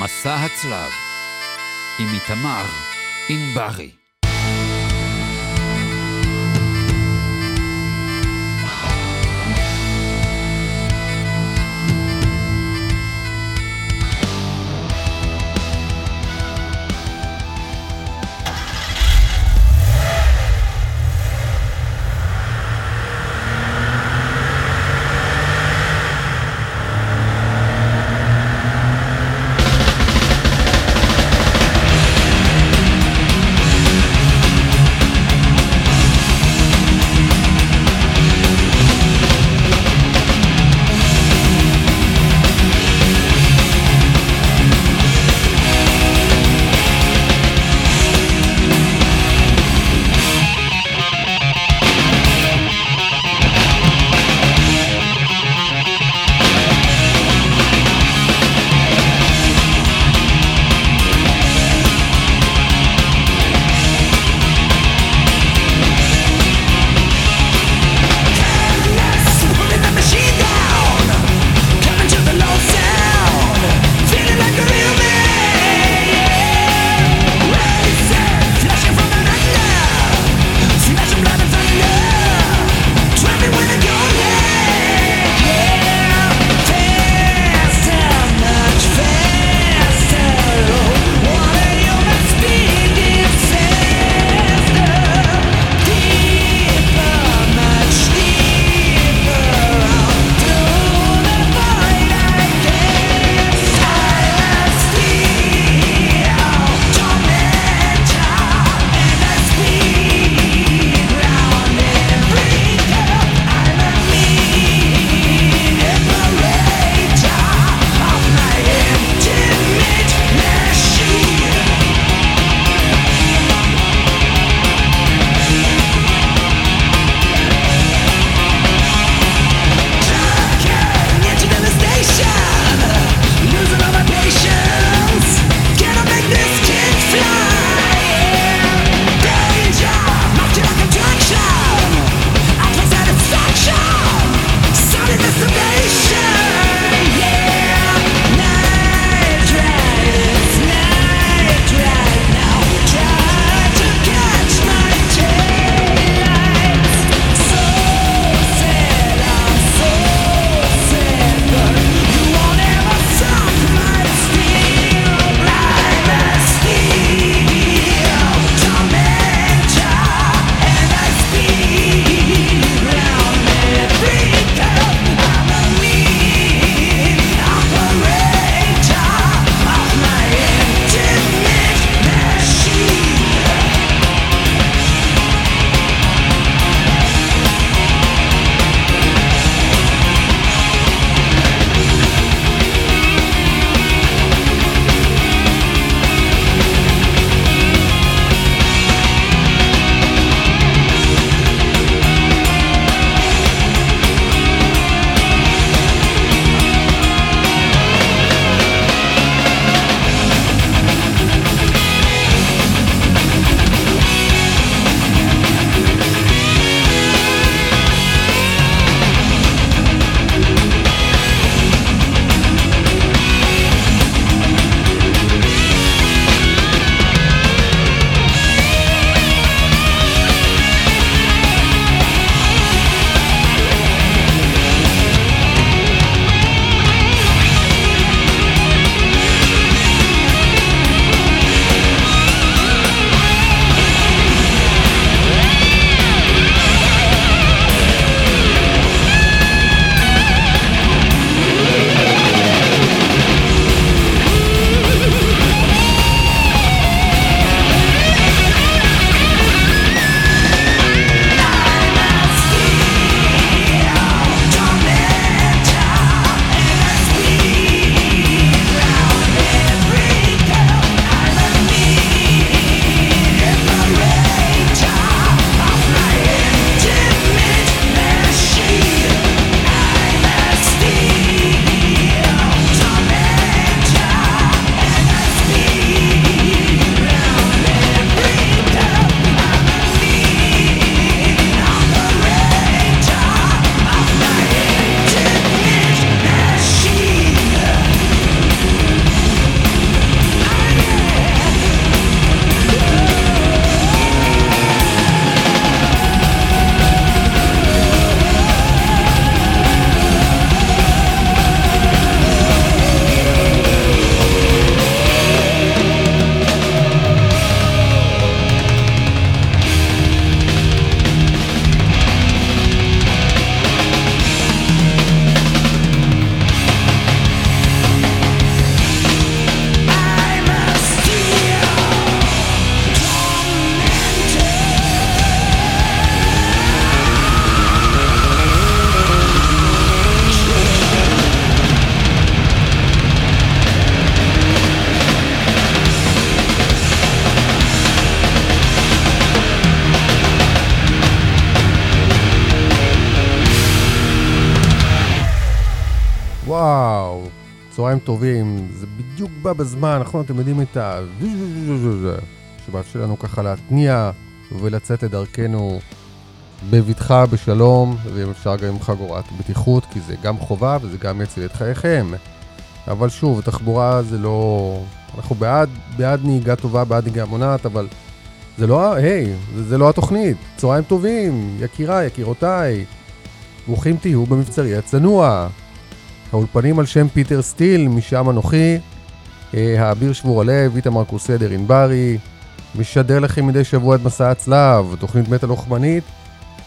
מסע הצלב עם איתמר ענברי צהריים טובים, זה בדיוק בא בזמן, נכון? אתם יודעים את ה... שמאפשר לנו ככה להתניע ולצאת לדרכנו בבטחה, בשלום, ואם אפשר גם עם חגורת בטיחות, כי זה גם חובה וזה גם יציל את חייכם. אבל שוב, תחבורה זה לא... אנחנו בעד, בעד נהיגה טובה, בעד נהיגה מונעת, אבל זה לא, היי, זה, זה לא התוכנית. צהריים טובים, יקיריי, יקירותיי. ברוכים תהיו במבצרי הצנוע. האולפנים על שם פיטר סטיל, משם אנוכי, אה, האביר שבור הלב, איתמר קוסדר ענברי, משדר לכם מדי שבוע את מסע הצלב, תוכנית מטה לוחמנית,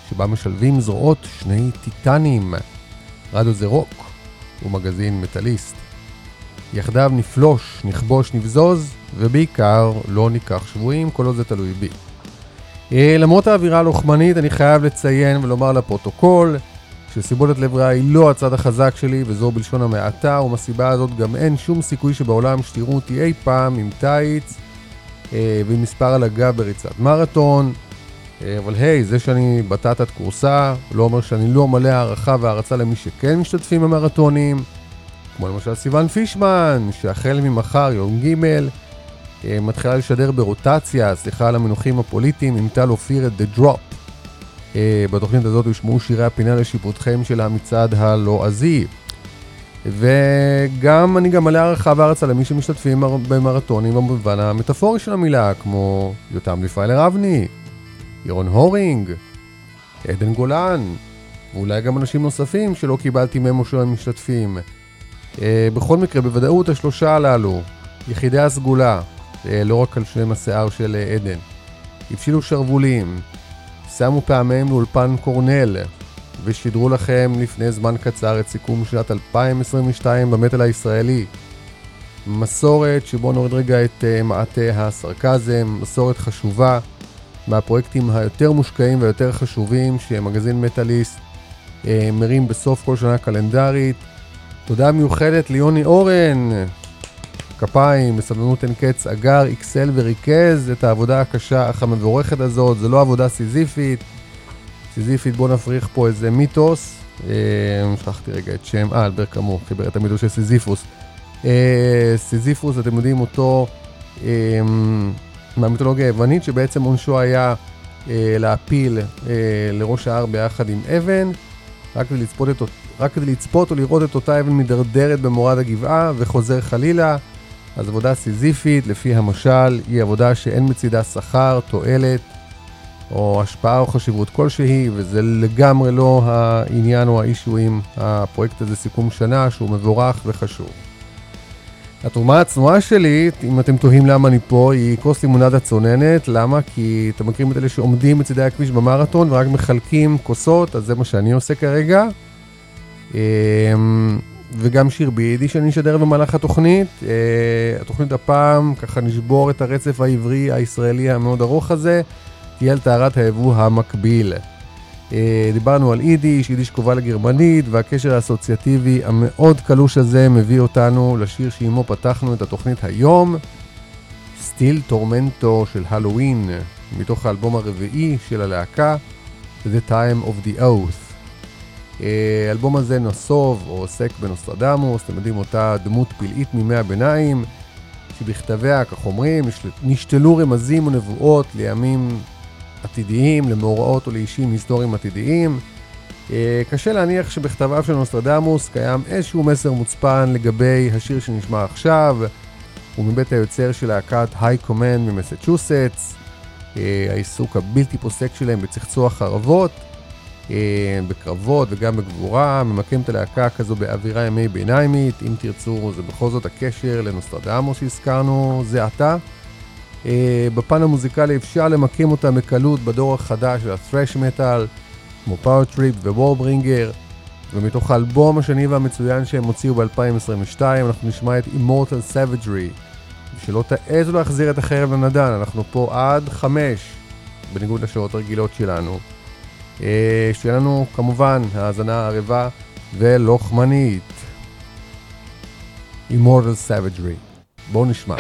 שבה משלבים זרועות שני טיטנים, רדיו זה רוק ומגזין מטאליסט. יחדיו נפלוש, נכבוש, נבזוז, ובעיקר לא ניקח שבויים, כל עוד זה תלוי בי. אה, למרות האווירה הלוחמנית, אני חייב לציין ולומר לפרוטוקול שסיבולת לב ריאה היא לא הצד החזק שלי, וזו בלשון המעטה, ומסיבה הזאת גם אין שום סיכוי שבעולם שתראו אותי אי פעם עם טייץ אה, ועם מספר על הגב בריצת מרתון. אה, אבל היי, זה שאני בטטת כורסה, לא אומר שאני לא מלא הערכה והערצה למי שכן משתתפים במרתונים. כמו למשל סיון פישמן, שהחל ממחר, יום ג', אה, מתחילה לשדר ברוטציה, סליחה על המינוחים הפוליטיים, עם טל אופיר את The Drop. אה, בתוכנית הזאת יושמעו שירי הפינה לשיפוטכם של המצעד הלועזי. וגם, אני גם מלא הערכה והערצה למי שמשתתפים במרתונים במובן המטאפורי של המילה, כמו יותם ליפאילר אבני, ירון הורינג, עדן גולן, ואולי גם אנשים נוספים שלא קיבלתי מהם או שהם משתתפים. אה, בכל מקרה, בוודאות השלושה הללו, יחידי הסגולה, אה, לא רק על שם השיער של עדן, הבשילו שרוולים, שמו פעמיהם לאולפן קורנל, ושידרו לכם לפני זמן קצר את סיכום שנת 2022 במטאל הישראלי. מסורת שבו נוריד רגע את מעטה הסרקזם, מסורת חשובה, מהפרויקטים היותר מושקעים ויותר חשובים שמגזין מטאליסט מרים בסוף כל שנה קלנדרית. תודה מיוחדת ליוני אורן, כפיים, בסבלנות אין קץ, אגר, איקסל וריכז את העבודה הקשה אך המבורכת הזאת, זה לא עבודה סיזיפית. סיזיפית, בואו נפריך פה איזה מיתוס. אה, שכחתי רגע את שם, אה, אלבר קאמו, חיבר את המיתוס של סיזיפוס. אה, סיזיפוס, אתם יודעים אותו אה, מהמיתולוגיה היוונית, שבעצם עונשו היה להפיל לראש ההר ביחד עם אבן, רק כדי לצפות את רק כדי לצפות או לראות את אותה אבן מידרדרת במורד הגבעה וחוזר חלילה. אז עבודה סיזיפית, לפי המשל, היא עבודה שאין מצידה שכר, תועלת, או השפעה או חשיבות כלשהי, וזה לגמרי לא העניין או האישו עם הפרויקט הזה סיכום שנה, שהוא מבורך וחשוב. התרומה הצנועה שלי, אם אתם תוהים למה אני פה, היא כוס לימונדה צוננת. למה? כי אתם מכירים את אלה שעומדים בצדי הכביש במרתון ורק מחלקים כוסות, אז זה מה שאני עושה כרגע. וגם שיר ביידי שאני אשדר במהלך התוכנית. אה, התוכנית הפעם, ככה נשבור את הרצף העברי הישראלי המאוד ארוך הזה, תהיה על טהרת היבוא המקביל. אה, דיברנו על יידיש, יידיש קרובה לגרמנית, והקשר האסוציאטיבי המאוד קלוש הזה מביא אותנו לשיר שעימו פתחנו את התוכנית היום, סטיל טורמנטו של הלואוין, מתוך האלבום הרביעי של הלהקה, The Time of the Oath. אה, האלבום הזה נסוב או עוסק בנוסטרדמוס, אתם יודעים, אותה דמות פלאית מימי הביניים, שבכתביה, כך אומרים, נשתלו רמזים ונבואות לימים עתידיים, למאורעות או לאישים היסטוריים עתידיים. אה, קשה להניח שבכתביו של נוסטרדמוס קיים איזשהו מסר מוצפן לגבי השיר שנשמע עכשיו, הוא מבית היוצר של להקת היי קומן ממסצ'וסטס, אה, העיסוק הבלתי פוסק שלהם בצחצוח חרבות. אה, בקרבות וגם בגבורה, ממקם את הלהקה כזו באווירה ימי ביניימית, אם תרצו זה בכל זאת הקשר לנוסטרדמו שהזכרנו זה עתה. אה, בפן המוזיקלי אפשר למקם אותה בקלות בדור החדש של ה-thrash metal, כמו Power Trip ו-Warbringer, ומתוך האלבום השני והמצוין שהם הוציאו ב-2022 אנחנו נשמע את Immortal Savagery. שלא תעזו להחזיר את החרב לנדן, אנחנו פה עד חמש, בניגוד לשעות הרגילות שלנו. אה, שתהיה לנו כמובן האזנה ערבה ולוחמנית. Immortal Savagery. בואו נשמע.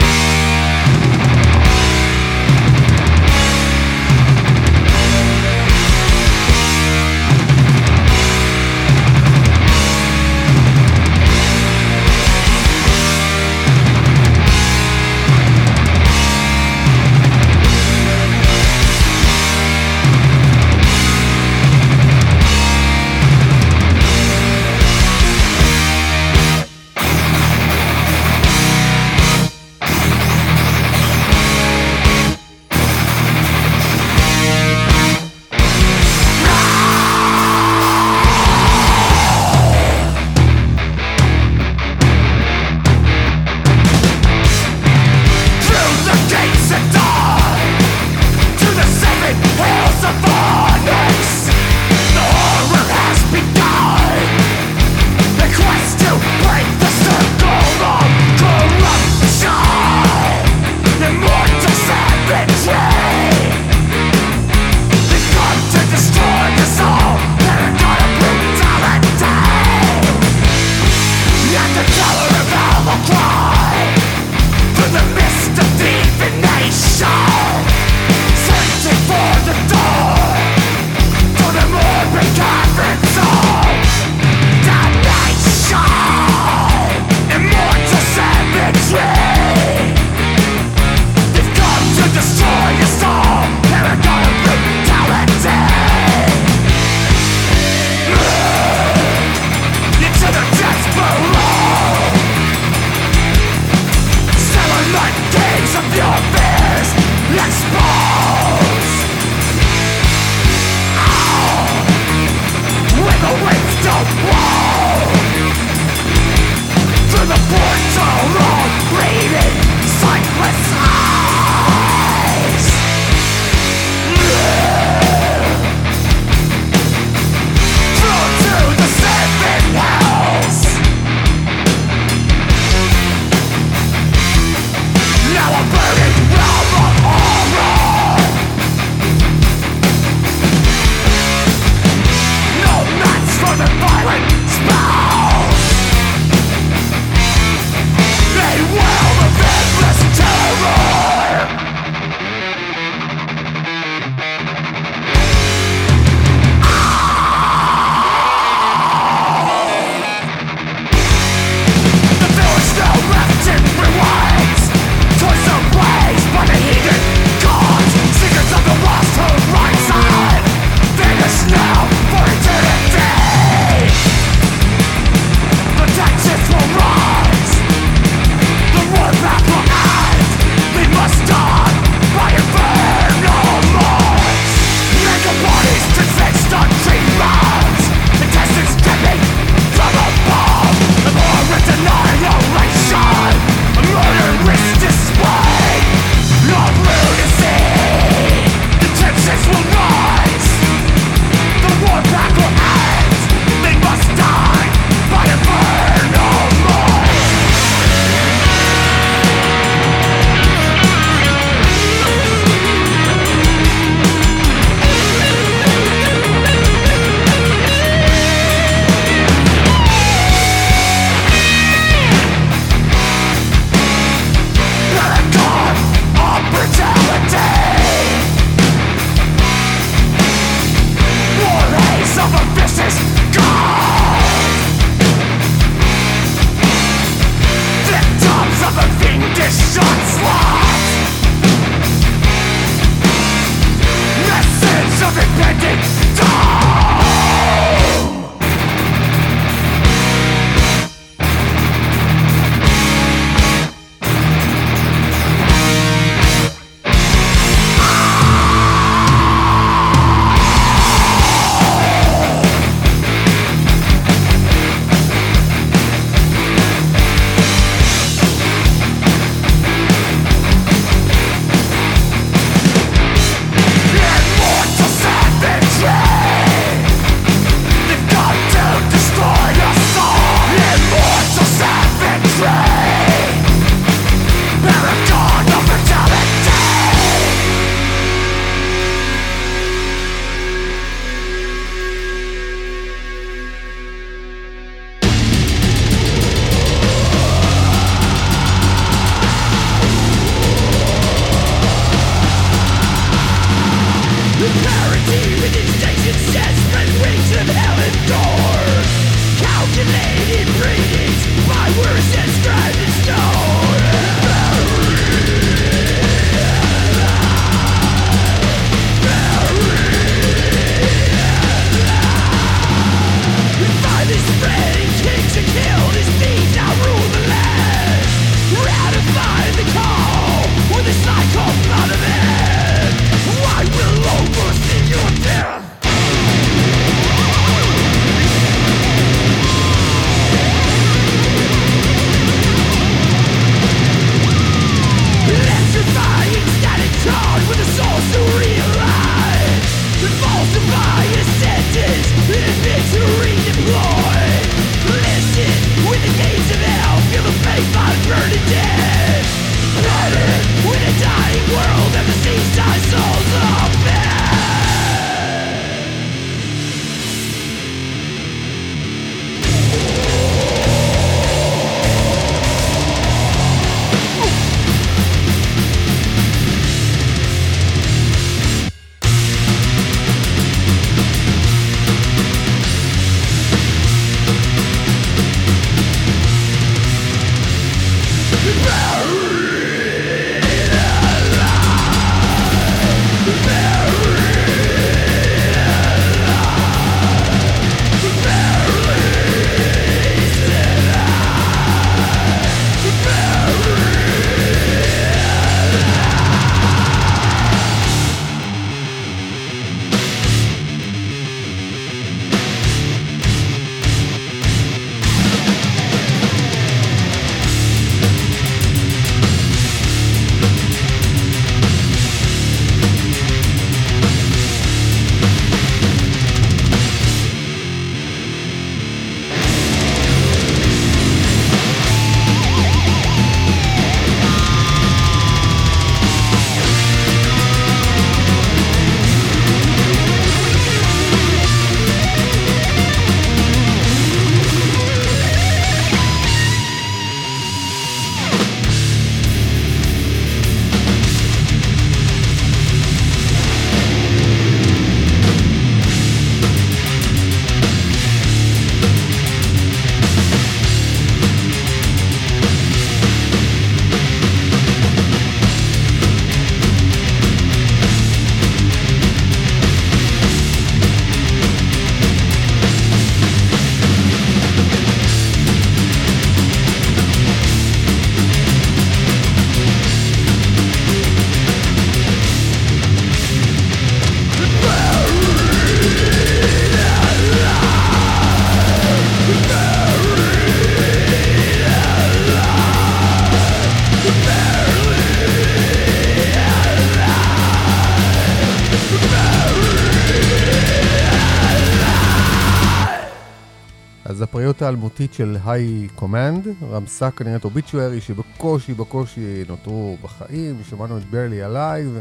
האלמותית של High Command רמסה כנראה את Obituary שבקושי בקושי נותרו בחיים, שמענו את Barely Alive,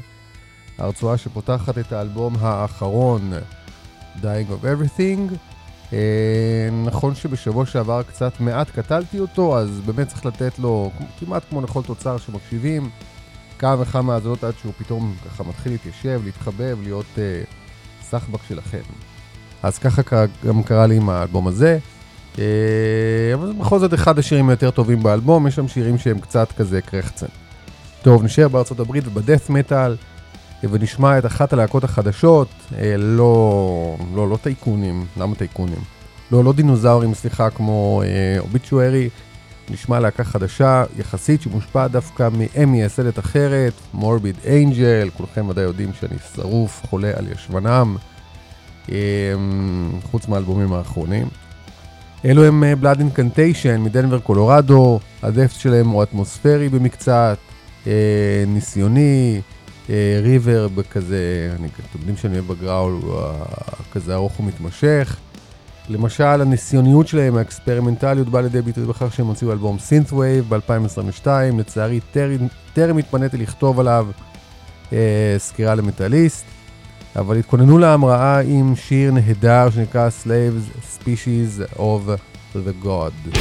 הרצועה שפותחת את האלבום האחרון, Dying of Everything. אה, נכון שבשבוע שעבר קצת מעט קטלתי אותו, אז באמת צריך לתת לו, כמעט כמו לכל תוצר שמקשיבים, כמה וכמה האזנות עד שהוא פתאום ככה מתחיל להתיישב, להתחבב, להיות אה, סחבק שלכם. אז ככה גם קרה לי עם האלבום הזה. אה, אבל בכל זאת אחד השירים היותר טובים באלבום, יש שם שירים שהם קצת כזה קרחצן. טוב, נשאר בארצות הברית ובדף מטאל, ונשמע את אחת הלהקות החדשות, אה, לא, לא, לא טייקונים, למה טייקונים? לא, לא דינוזאורים, סליחה, כמו אוביצ'וארי, נשמע להקה חדשה יחסית שמושפעת דווקא מאם מייסדת אחרת, מורביד אנג'ל, כולכם ודאי יודעים שאני שרוף, חולה על ישבנם, חוץ מהאלבומים האחרונים. אלו הם Blood אה, Incantation מדנבר קולורדו, הדפט שלהם הוא אטמוספרי במקצת, אה, ניסיוני, אה, כזה, אני, אתם יודעים שאני אוהב ב growl, כזה ארוך ומתמשך. למשל, הניסיוניות שלהם, האקספרימנטליות, באה לידי ביטוי בכך שהם הוציאו אלבום synthwave ב-2022, לצערי טרם התפניתי לכתוב עליו אה, סקירה למטאליסט, אבל התכוננו להמראה עם שיר נהדר שנקרא Slaves Species of the God.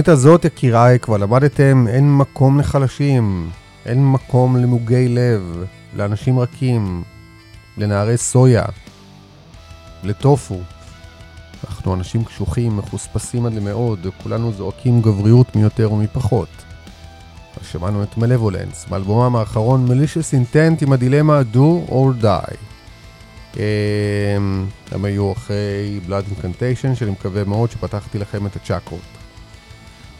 בתוכנית הזאת, יקיריי, כבר למדתם, אין מקום לחלשים, אין מקום למוגי לב, לאנשים רכים, לנערי סויה, לטופו. אנחנו אנשים קשוחים, מחוספסים עד למאוד, כולנו זועקים גבריות מיותר ומפחות. שמענו את מלבולנס, מאלבומם האחרון מלישיוס אינטנט עם הדילמה do or die. אמ, הם היו אחרי Blood Incantation, שאני מקווה מאוד שפתחתי לכם את הצ'קרות.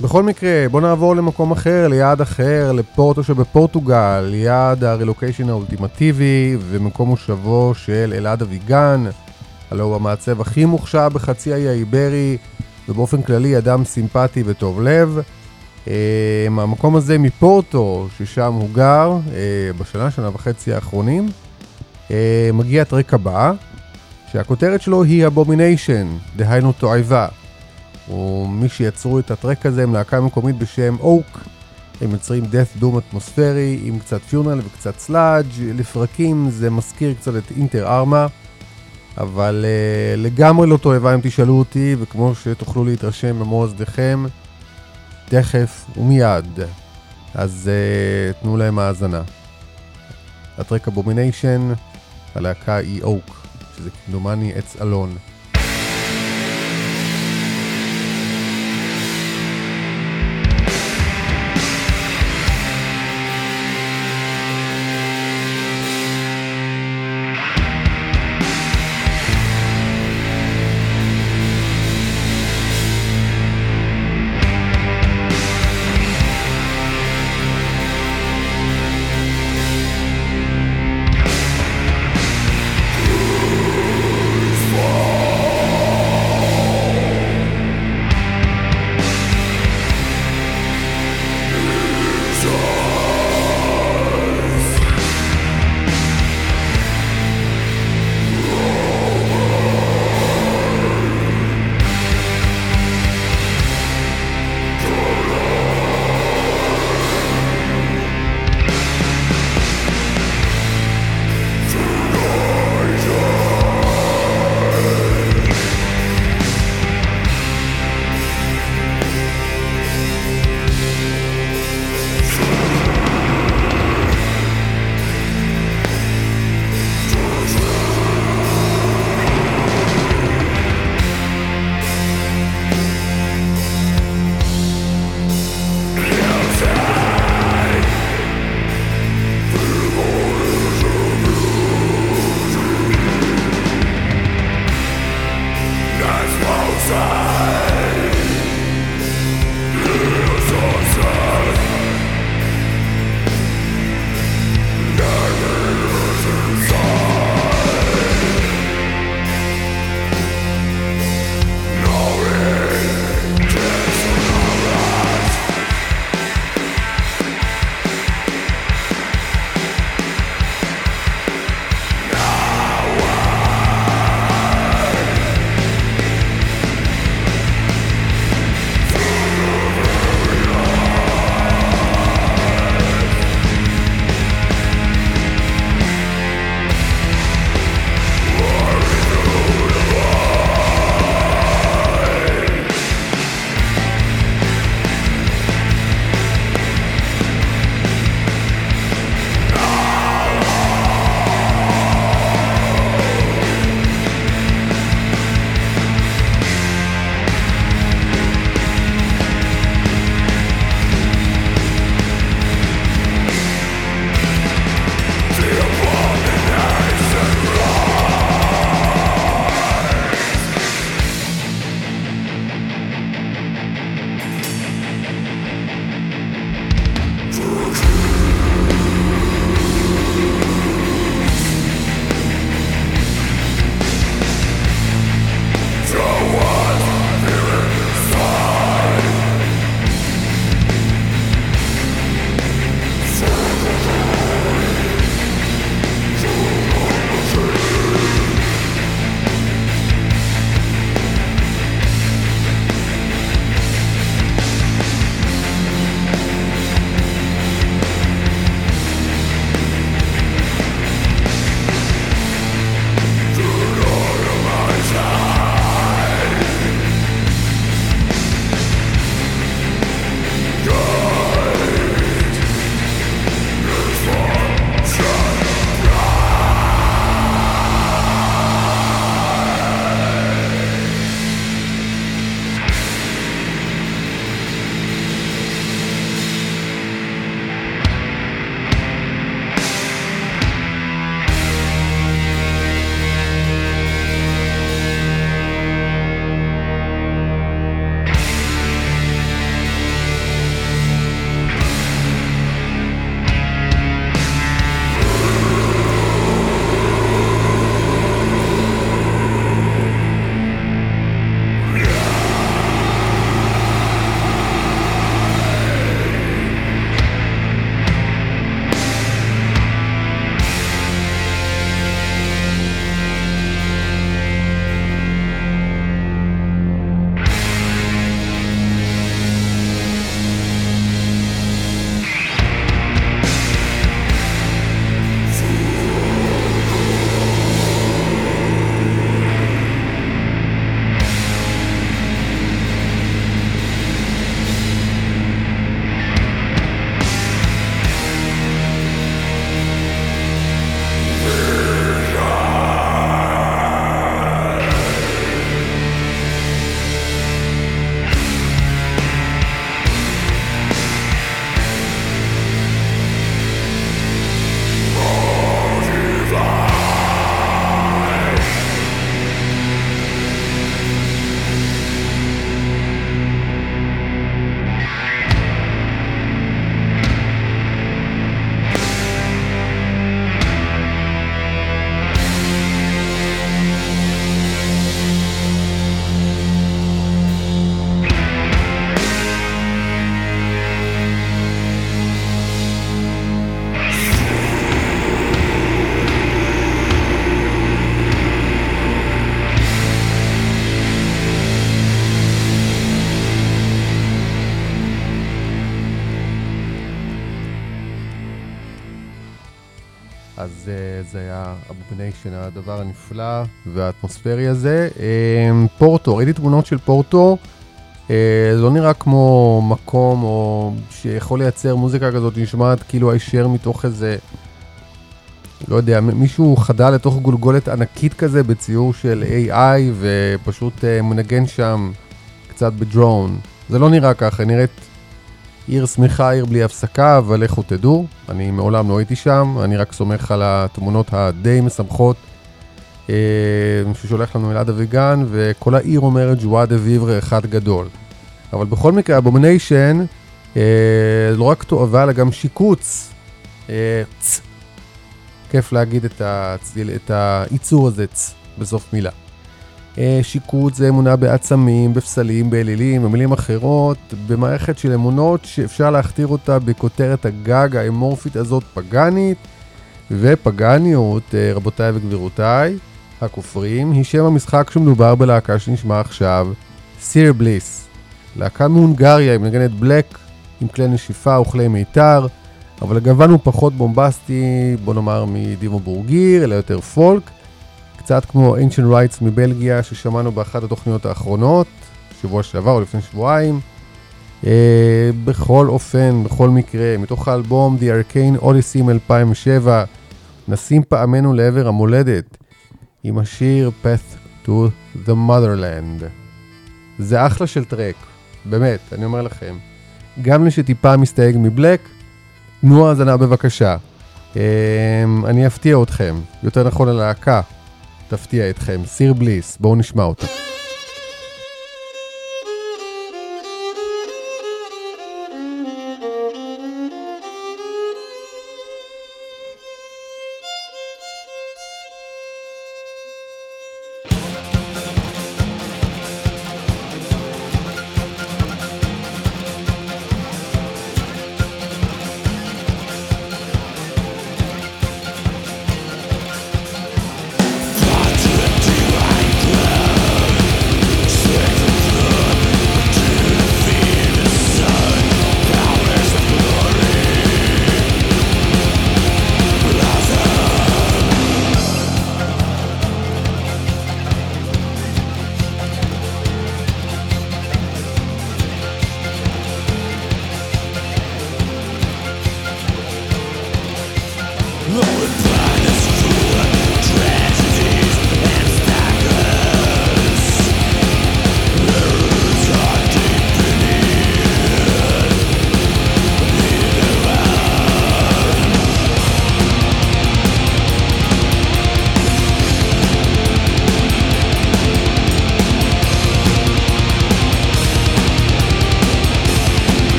בכל מקרה, בואו נעבור למקום אחר, ליעד אחר, לפורטו שבפורטוגל, ליעד הרילוקיישן האולטימטיבי ומקום מושבו של אלעד אביגן, הלוא הוא המעצב הכי מוכשר בחצי האי האיברי, ובאופן כללי אדם סימפטי וטוב לב. המקום הזה מפורטו, ששם הוא גר בשנה, שנה וחצי האחרונים, מגיע ה track הבא, שהכותרת שלו היא Abomination, דהיינו תועבה. או מי שיצרו את ה track הזה הם להקה מקומית בשם Oak. הם יוצרים death doom אטמוספרי עם קצת funeral וקצת sludge, לפרקים זה מזכיר קצת את Inter Arma, אבל אה, לגמרי לא תועבה אם תשאלו אותי, וכמו שתוכלו להתרשם במו אוזניכם, תכף ומיד. אז אה, תנו להם האזנה. ה track Abomination, הלהקה היא אוק, שזה כמדומני עץ אלון. אבובניישן, הדבר הנפלא והאטמוספרי הזה. Um, פורטו, ראיתי תמונות של פורטו, זה לא נראה כמו מקום או שיכול לייצר מוזיקה כזאת, נשמעת כאילו הישר מתוך איזה, לא יודע, מישהו חדל לתוך גולגולת ענקית כזה בציור של AI ופשוט uh, מנגן שם קצת בדרון. זה לא נראה ככה, נראית עיר שמחה, עיר בלי הפסקה, אבל לכו תדעו, אני מעולם לא הייתי שם, אני רק סומך על התמונות הדי משמחות אה, ששולח לנו אלעד אביגן, וכל העיר אומרת joie de vivre אחד גדול. אבל בכל מקרה, Abomination, אה, לא רק תועבה, אלא גם שיקוץ. אה, צ. כיף להגיד את, הצליל, את העיצור הזה, צ, בסוף מילה. אה, שיקוץ זה אמונה בעצמים, בפסלים, באלילים, במילים אחרות, במערכת של אמונות שאפשר להכתיר אותה בכותרת הגג האמורפית הזאת פגאנית, ופגאניות, אה, רבותיי וגבירותיי, הכופרים, היא שם המשחק שמדובר בלהקה שנשמע עכשיו, סיר בליס. להקה מהונגריה, היא מנגנת בלק, עם כלי נשיפה וכלי מיתר, אבל הגוון הוא פחות בומבסטי, בוא נאמר מדימו בורגיר, אלא יותר פולק. קצת כמו Ancient Rights מבלגיה ששמענו באחת התוכניות האחרונות, שבוע שעבר או לפני שבועיים. Uh, בכל אופן, בכל מקרה, מתוך האלבום The Arcane Odyssey מ-2007, נשים פעמנו לעבר המולדת עם השיר Path to the Motherland. זה אחלה של טרק, באמת, אני אומר לכם. גם לשטיפה מסתייג מבלק, תנו האזנה בבקשה. Um, אני אפתיע אתכם, יותר נכון הלהקה, תפתיע אתכם. סיר בליס, בואו נשמע אותה.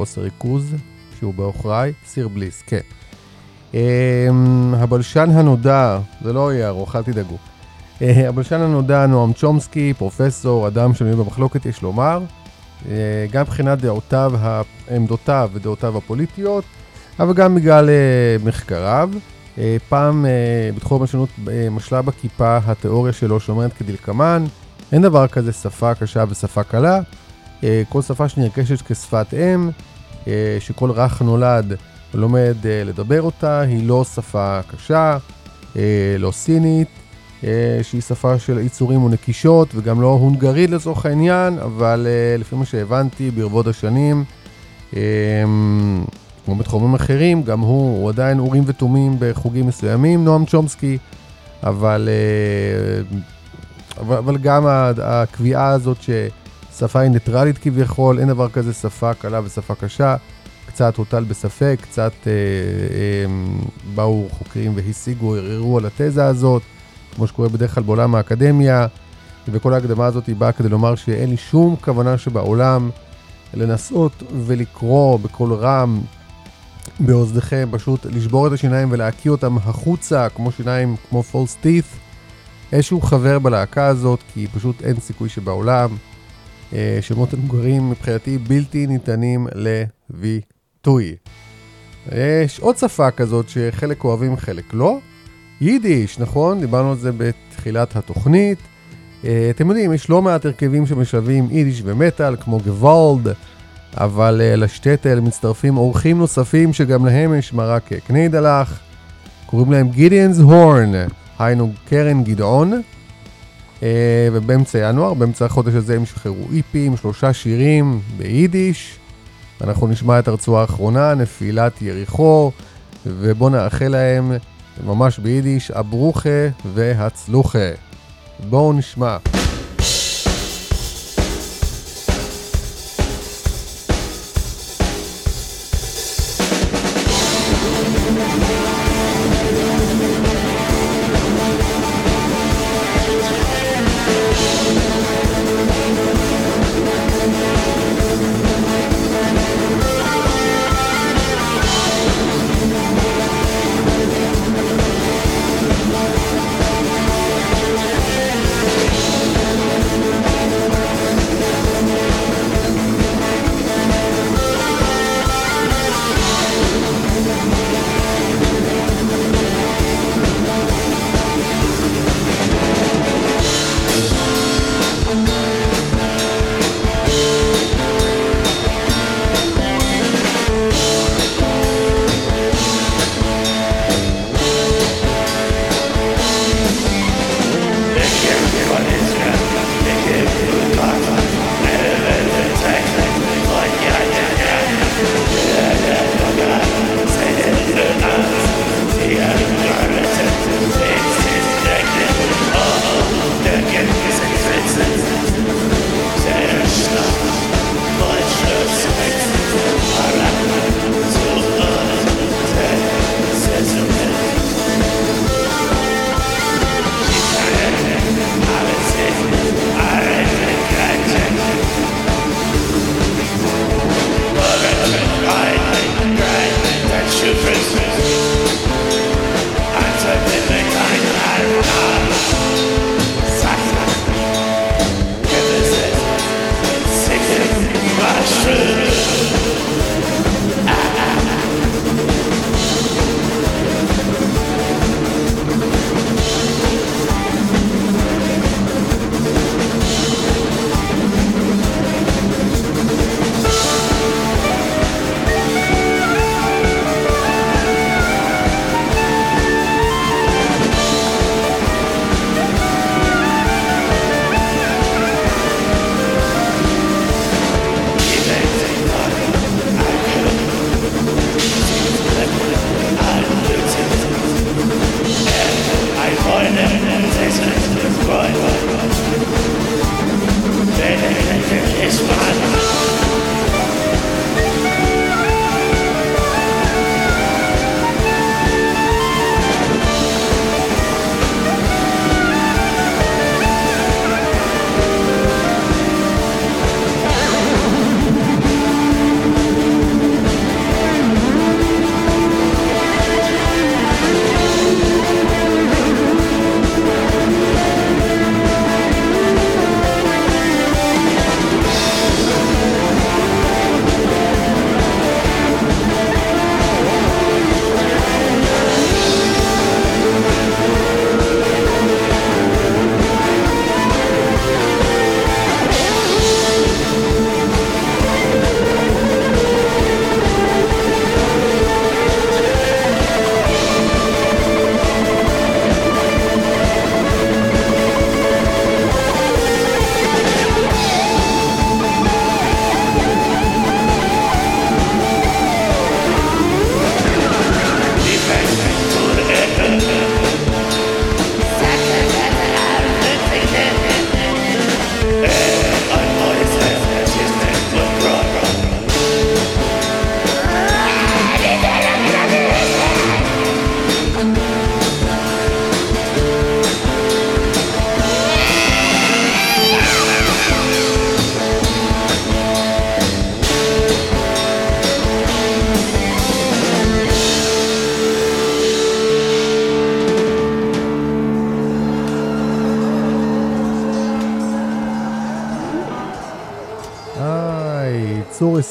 חוסר ריכוז, שהוא בעוכריי, סיר בליס, כן. אמ, הבלשן הנודע, זה לא יהיה ארוך, אל תדאגו. אה, הבלשן הנודע, נועם צ'ומסקי, פרופסור, אדם שנוי במחלוקת, יש לומר. אה, גם מבחינת דעותיו, עמדותיו ודעותיו הפוליטיות, אבל גם בגלל אה, מחקריו. פעם בתחום המשנות משלה בכיפה התיאוריה שלו שאומרת כדלקמן, אין דבר כזה שפה קשה ושפה קלה. כל שפה שנרכשת כשפת אם, שכל רך נולד לומד לדבר אותה, היא לא שפה קשה, לא סינית, אה, שהיא שפה של יצורים ונקישות, וגם לא הונגרית לצורך העניין, אבל אה, לפי מה שהבנתי ברבות השנים, אה, כמו בתחומים אחרים, גם הוא, הוא עדיין אורים ותומים בחוגים מסוימים, נועם צ'ומסקי, אבל, אבל, אבל גם הקביעה הזאת ששפה היא ניטרלית כביכול, אין דבר כזה שפה קלה ושפה קשה, קצת הוטל בספק, קצת אה, אה, באו חוקרים והשיגו, ערערו על התזה הזאת. כמו שקורה בדרך כלל בעולם האקדמיה, וכל ההקדמה הזאת היא באה כדי לומר שאין לי שום כוונה שבעולם לנסות ולקרוא בקול רם באוזניכם, פשוט לשבור את השיניים ולהקיא אותם החוצה, כמו שיניים, כמו פולס טית', איזשהו חבר בלהקה הזאת, כי פשוט אין סיכוי שבעולם. אה, שמות המוגרים מבחינתי בלתי ניתנים לביטוי. יש עוד שפה כזאת שחלק אוהבים, חלק לא. יידיש, נכון? דיברנו על זה בתחילת התוכנית. Uh, אתם יודעים, יש לא מעט הרכבים שמשלבים יידיש ומטאל, כמו גוואלד, אבל uh, לשטטל מצטרפים אורחים נוספים שגם להם יש מרק קניידלח. קוראים להם גידיאנס הורן, היינו קרן גדעון. Uh, ובאמצע ינואר, באמצע החודש הזה הם ישחררו איפי עם שלושה שירים ביידיש. אנחנו נשמע את הרצועה האחרונה, נפילת יריחו, ובואו נאחל להם ממש ביידיש, הברוכה והצלוחה. בואו נשמע.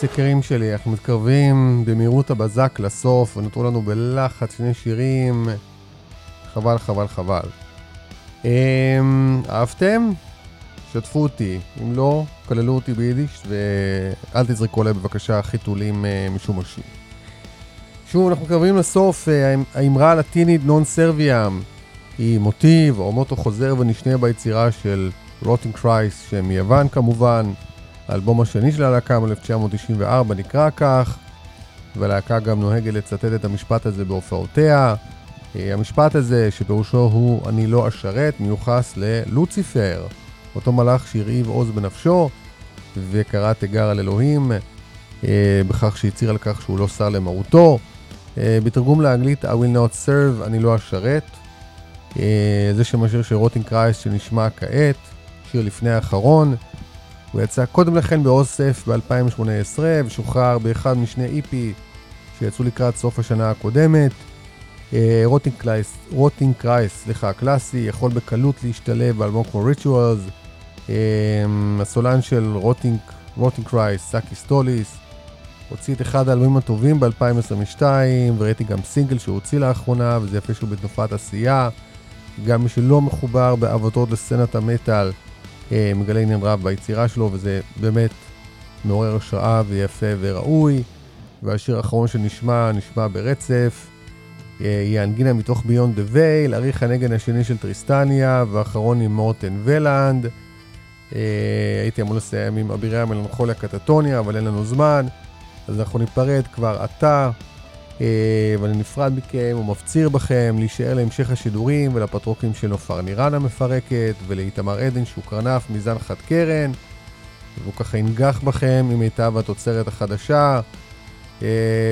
יקירים שלי, אנחנו מתקרבים במהירות הבזק לסוף, ונותרו לנו בלחץ שני שירים. חבל, חבל, חבל. אמ, אהבתם? שתפו אותי. אם לא, כללו אותי ביידיש, ואל תזרקו עליי בבקשה חיתולים אה, משומשים. שוב, אנחנו מתקרבים לסוף, אה, האמרה הלטינית נון סרביאם היא מוטיב או מוטו חוזר ונשנה ביצירה של רוטינג קרייס, שמיוון כמובן. האלבום השני של הלהקה מ-1994 נקרא כך, והלהקה גם נוהגת לצטט את המשפט הזה בהופעותיה. אה, המשפט הזה, שפירושו הוא "אני לא אשרת", מיוחס ללוציפר, אותו מלאך שהרעיב עוז בנפשו וקרא תיגר על אלוהים, אה, בכך שהצהיר על כך שהוא לא שר למרותו. אה, בתרגום לאנגלית I will not serve, אני לא אשרת. זה שם השיר של Rotting Christ שנשמע כעת, שיר לפני האחרון. הוא יצא קודם לכן באוסף ב-2018 ושוחרר באחד משני EP שיצאו לקראת סוף השנה הקודמת. Rotting Rotting Christ, סליחה, קלאסי, יכול בקלות להשתלב באלבום כמו Rituals. הסולן של Rotting, Christ, סאקיס טוליס, הוציא את אחד האלבומים הטובים ב-2022, וראיתי גם סינגל שהוא הוציא לאחרונה, וזה יפה שהוא בתנופת עשייה. גם מי שלא מחובר בעבותות לסצנת המטאל, אה, מגלה עניין רב ביצירה שלו, וזה באמת מעורר השראה ויפה וראוי. והשיר האחרון שנשמע, נשמע ברצף. אה, היא ה Angina מתוך Beyond the Veil, אריך הנגן השני של טריסטניה, ואחרון עם מורטן ולנד. אה, הייתי אמור לסיים עם אבירי המלנכוליה קטטוניה, אבל אין לנו זמן, אז אנחנו ניפרד כבר עתה, ואני נפרד מכם ומפציר בכם להישאר להמשך השידורים ולפטרוקים של נופר נירן המפרקת, ולאיתמר עדן שהוא קרנף מזן חד קרן, והוא ככה ינגח בכם עם מיטב התוצרת החדשה.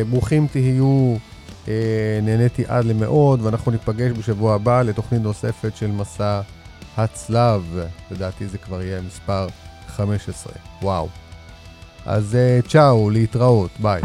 ברוכים תהיו. אה, נהניתי עד למאוד, ואנחנו ניפגש בשבוע הבא לתוכנית נוספת של מסע הצלב. לדעתי זה כבר יהיה מספר 15. וואו. אז אה, צ'או, להתראות, ביי.